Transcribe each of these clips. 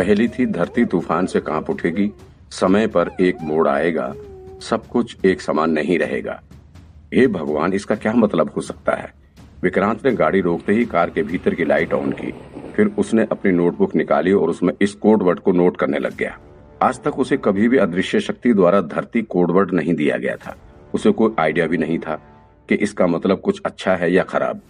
पहली थी धरती तूफ़ान से काँप उठेगी, समय पर एक मोड़ आएगा, सब कुछ एक समान नहीं रहेगा। हे भगवान, इसका क्या मतलब हो सकता है? विक्रांत ने गाड़ी रोकते ही कार के भीतर की लाइट ऑन की, फिर उसने अपनी नोटबुक निकाली और उसमें इस कोडवर्ड को नोट करने लग गया। आज तक उसे कभी भी अदृश्य शक्ति द्वारा धरती कोडवर्ड नहीं दिया गया था। उसे कोई आइडिया भी नहीं था कि इसका मतलब कुछ अच्छा है या खराब।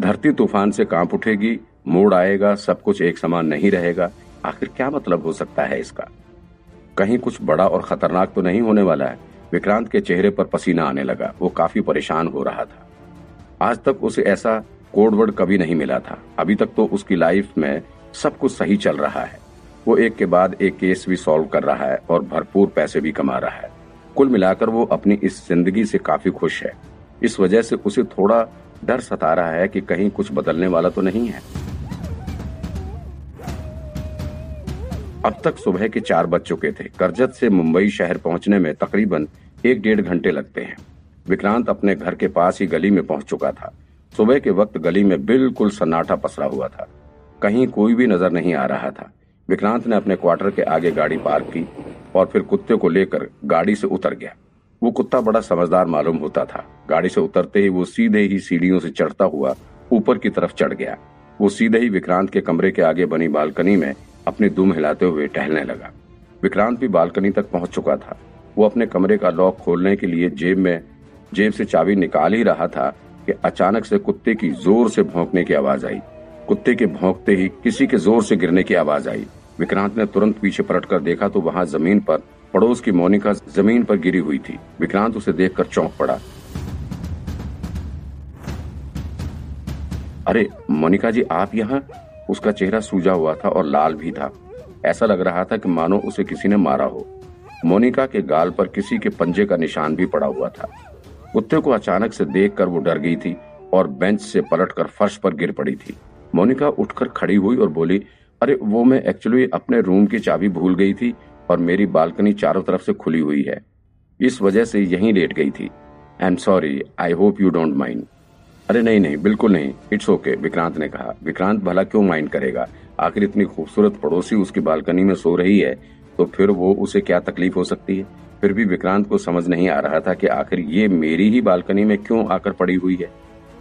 धरती तूफ़ान से काँप उठेगी, मोड़ आएगा, सब कुछ एक समान नहीं रहेगा। आखिर क्या मतलब हो सकता है इसका? कहीं कुछ बड़ा और खतरनाक तो नहीं होने वाला है। विक्रांत के चेहरे पर पसीना आने लगा। वो काफ़ी परेशान हो रहा था। आज तक उसे ऐसा कोडवर्ड कभी नहीं मिला था। अभी तक तो उसकी लाइफ में सब कुछ सही चल रहा है। वो एक के बाद एक केस भी सॉल्व कर रहा है और भरपूर पैसे भी कमा रहा है। कुल मिलाकर वो अपनी इस ज़िंदगी से काफ़ी खुश है। इस वजह से उसे थोड़ा डर सता रहा है कि कहीं कुछ बदलने वाला तो नहीं है। अब तक सुबह के चार बज चुके थे। करजत से मुंबई शहर पहुँचने में तकरीबन एक डेढ़ घंटे लगते हैं। विक्रांत अपने घर के पास ही गली में पहुँच चुका था। सुबह के वक्त गली में बिल्कुल सन्नाटा पसरा हुआ था। कहीं कोई भी नज़र नहीं आ रहा था। विक्रांत ने अपने क्वार्टर के आगे गाड़ी पार्क की और फिर कुत्ते को लेकर गाड़ी से उतर गया। वो कुत्ता बड़ा समझदार मालूम होता था। गाड़ी से उतरते ही वो सीधे ही सीढ़ियों से चढ़ता हुआ ऊपर की तरफ़ चढ़ गया। वो सीधे ही विक्रांत के कमरे के आगे बनी बालकनी में अपनी दुम हिलाते हुए टहलने लगा। विक्रांत भी बालकनी तक पहुँच चुका था। वो अपने कमरे का लॉक खोलने के लिए जेब में, जेब से चाबी निकाल ही रहा था कि अचानक से कुत्ते की ज़ोर से भौंकने की आवाज़ आई। कुत्ते के भौंकते ही किसी के ज़ोर से गिरने की आवाज़ आई। विक्रांत ने तुरंत पीछे पलट कर देखा तो वहाँ ज़मीन पर, पड़ोस की मोनिका ज़मीन पर गिरी हुई थी। विक्रांत उसे देखकर चौंक पड़ा। अरे, मोनिका जी, आप यहाँ? उसका चेहरा सूजा हुआ था और लाल भी था। ऐसा लग रहा था कि मानो उसे किसी ने मारा हो। मोनिका के गाल पर किसी के पंजे का निशान भी पड़ा हुआ था। कुत्ते को अचानक से देखकर वो डर गई थी और बेंच से पलटकर फर्श पर गिर पड़ी थी। मोनिका उठकर खड़ी हुई और बोली, अरे, वो मैं एक्चुअली अपने रूम की चाबी भूल गई थी और मेरी बालकनी चारों तरफ़ से खुली हुई है। इस वजह से यहीं लेट गई थी। I am sorry I hope you don't mind अरे नहीं नहीं बिल्कुल नहीं। इट्स ओके okay, विक्रांत ने कहा। विक्रांत भला क्यों माइंड करेगा? आखिर इतनी खूबसूरत पड़ोसी उसकी बालकनी में सो रही है तो फिर वो उसे क्या तकलीफ़ हो सकती है? फिर भी विक्रांत को समझ नहीं आ रहा था कि आखिर ये मेरी ही बालकनी में क्यों आकर पड़ी हुई है?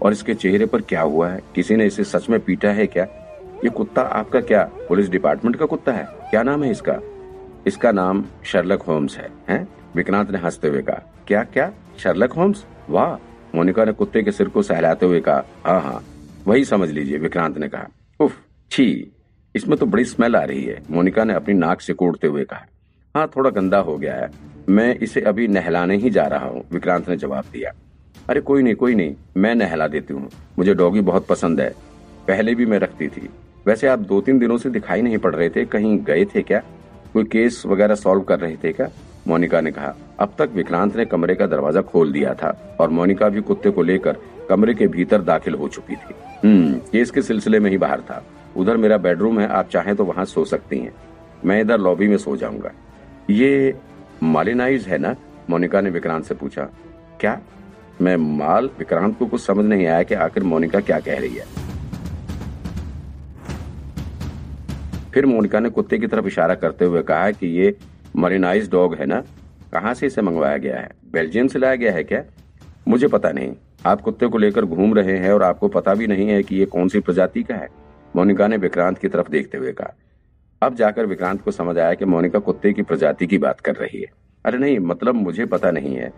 और इसके चेहरे पर क्या हुआ है? किसी ने इसे सच में पीटा है क्या? ये कुत्ता आपका क्या? पुलिस डिपार्टमेंट का कुत्ता है? क्या नाम है इसका? इसका नाम शर्लक होम्स है हैं? विक्रांत ने हँसते हुए कहा क्या क्या? Sherlock Holmes? वाह मोनिका ने कुत्ते के सिर को सहलाते हुए कहा हाँ हाँ वही समझ लीजिए, विक्रांत ने कहा। उफ, छी, इसमें तो बड़ी स्मेल आ रही है, मोनिका ने अपनी नाक से कोड़ते हुए कहा। हाँ थोड़ा गंदा हो गया है, मैं इसे अभी नहलाने ही जा रहा हूँ, विक्रांत ने जवाब दिया। अरे, कोई नहीं कोई नहीं, मैं नहला देती हूँ, मुझे डॉगी बहुत पसंद है, पहले भी मैं रखती थी। वैसे आप दो तीन दिनों से दिखाई नहीं पड़ रहे थे, कहीं गए थे क्या? कोई केस वगैरह सॉल्व कर रहे थे क्या? मोनिका ने कहा, अब तक विक्रांत ने कमरे का दरवाज़ा खोल दिया था और मोनिका भी कुत्ते को लेकर कमरे के भीतर दाखिल हो चुकी थी। हम्म केस के सिलसिले में ही बाहर था। उधर मेरा बेडरूम है, आप चाहें तो वहाँ सो सकती हैं। मैं इधर लॉबी में सो जाऊँगा। ये मालिनाइज है ना? मोनिका ने विक्रांत से पूछा। क्या? मैं माल विक्रांत को कुछ समझ नहीं आया कि आखिर मोनिका क्या कह रही है। फिर मोनिका ने कुत्ते की तरफ़ इशारा करते हुए कहा कि ये मरीनाइज डॉग है ना? कहाँ से इसे मंगवाया गया है? बेल्जियम से लाया गया है क्या? मुझे पता नहीं। आप कुत्ते को लेकर घूम रहे हैं और आपको पता भी नहीं है कि ये कौन सी प्रजाति का है? मोनिका ने विक्रांत की तरफ़ देखते हुए कहा। अब जाकर विक्रांत को समझ आया कि मोनिका कुत्ते की प्रजाति की बात कर रही है। अरे नहीं मतलब मुझे पता नहीं है।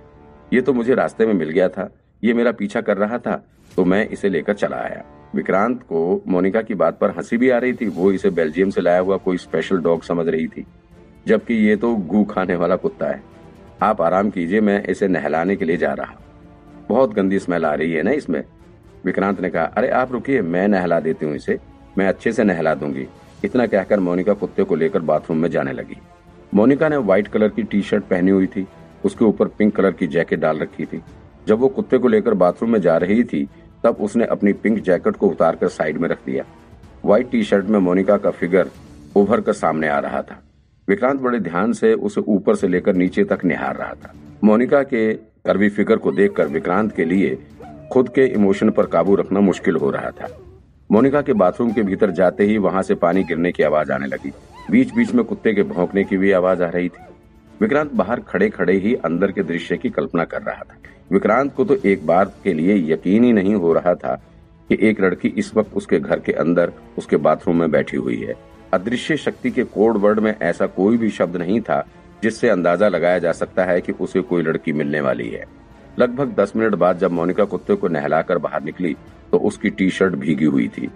ये तो मुझे रास्ते में मिल गया था। ये मेरा पीछा कर रहा था तो मैं इसे लेकर चला आया। विक्रांत को मोनिका की बात पर हँसी भी आ रही थी। वो इसे बेल्जियम से लाया हुआ कोई स्पेशल डॉग समझ रही थी। जबकि ये तो गू खाने वाला कुत्ता है। आप आराम कीजिए, मैं इसे नहलाने के लिए जा रहा बहुत गंदी स्मेल आ रही है ना इसमें? विक्रांत ने कहा, अरे, आप रुकिए, मैं नहला देती हूँ इसे। मैं अच्छे से नहला दूँगी। इतना कहकर मोनिका कुत्ते को लेकर बाथरूम में जाने लगी। मोनिका ने व्हाइट कलर की टी शर्ट पहनी हुई थी, उसके ऊपर पिंक कलर की जैकेट डाल रखी थी। जब वो कुत्ते को लेकर बाथरूम में जा रही थी, तब उसने अपनी पिंक जैकेट को उतार कर साइड में रख दिया। व्हाइट टी शर्ट में मोनिका का फिगर उभर कर सामने आ रहा था। विक्रांत बड़े ध्यान से उसे ऊपर से लेकर नीचे तक निहार रहा था। मोनिका के करवी फिगर को देखकर विक्रांत के लिए खुद के इमोशन पर काबू रखना मुश्किल हो रहा था। मोनिका के बाथरूम के भीतर जाते ही वहाँ से पानी गिरने की आवाज़ आने लगी। बीच बीच में कुत्ते के भौंकने की भी आवाज़ आ रही थी। विक्रांत बाहर खड़े खड़े ही अंदर के दृश्य की कल्पना कर रहा था। विक्रांत को तो एक बार के लिए यकीन ही नहीं हो रहा था कि एक लड़की इस वक्त उसके घर के अंदर, उसके बाथरूम में बैठी हुई है। अदृश्य शक्ति के कोड वर्ड में ऐसा कोई भी शब्द नहीं था, जिससे अंदाज़ा लगाया जा सकता है कि उसे कोई लड़की मिलने वाली है। लगभग दस मिनट बाद जब मोनिका कुत्ते को नहलाकर बाहर निकली तो उसकी टी शर्ट भीगी हुई थी।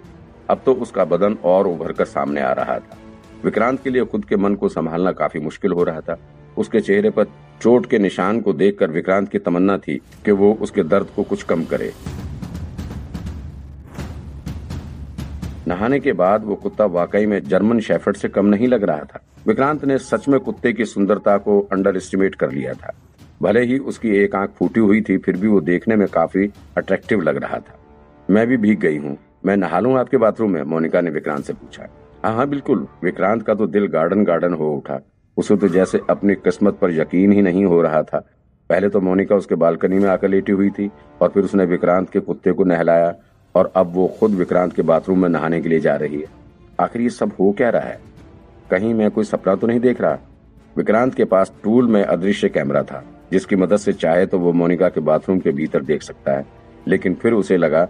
अब तो उसका बदन और उभर कर सामने आ रहा था। विक्रांत के लिए खुद के मन को संभालना काफ़ी मुश्किल हो रहा था। उसके चेहरे पर चोट के निशान को देखकर विक्रांत की तमन्ना थी कि वो उसके दर्द को कुछ कम करे। नहाने के बाद वो कुत्ता वाकई में जर्मन शेफर्ड से कम नहीं लग रहा था। विक्रांत ने सच में कुत्ते की सुंदरता को अंडर एस्टिमेट कर लिया था। भले ही उसकी एक आँख फूटी हुई थी, फिर भी वो देखने में काफ़ी अट्रैक्टिव लग रहा था। मैं भी भीग गई हूँ। मैं नहा लू आपके बाथरूम में? मोनिका ने विक्रांत से पूछा। हाँ हाँ बिल्कुल। विक्रांत का तो दिल गार्डन गार्डन हो उठा। उसे तो जैसे अपनी किस्मत पर यकीन ही नहीं हो रहा था। पहले तो मोनिका उसके बालकनी में आकर लेटी हुई थी और फिर उसने विक्रांत के कुत्ते को नहलाया। और अब वो खुद विक्रांत के बाथरूम में नहाने के लिए जा रही है। आखिर ये सब हो क्या रहा है? कहीं मैं कोई सपना तो नहीं देख रहा? विक्रांत के पास टूल में अदृश्य कैमरा था, जिसकी मदद से चाहे तो वो मोनिका के बाथरूम के भीतर देख सकता है, लेकिन फिर उसे लगा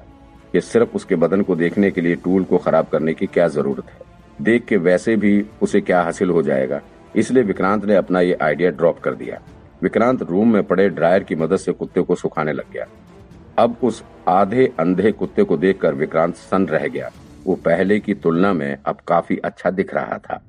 कि सिर्फ़ उसके बदन को देखने के लिए टूल को खराब करने की क्या ज़रूरत है। देख के वैसे भी उसे क्या हासिल हो जाएगा, इसलिए विक्रांत ने अपना ये आइडिया ड्रॉप कर दिया। विक्रांत रूम में पड़े ड्रायर की मदद से कुत्ते को सुखाने लग गया। अब उस आधे अंधे कुत्ते को देखकर विक्रांत सन रह गया। वो पहले की तुलना में अब काफ़ी अच्छा दिख रहा था।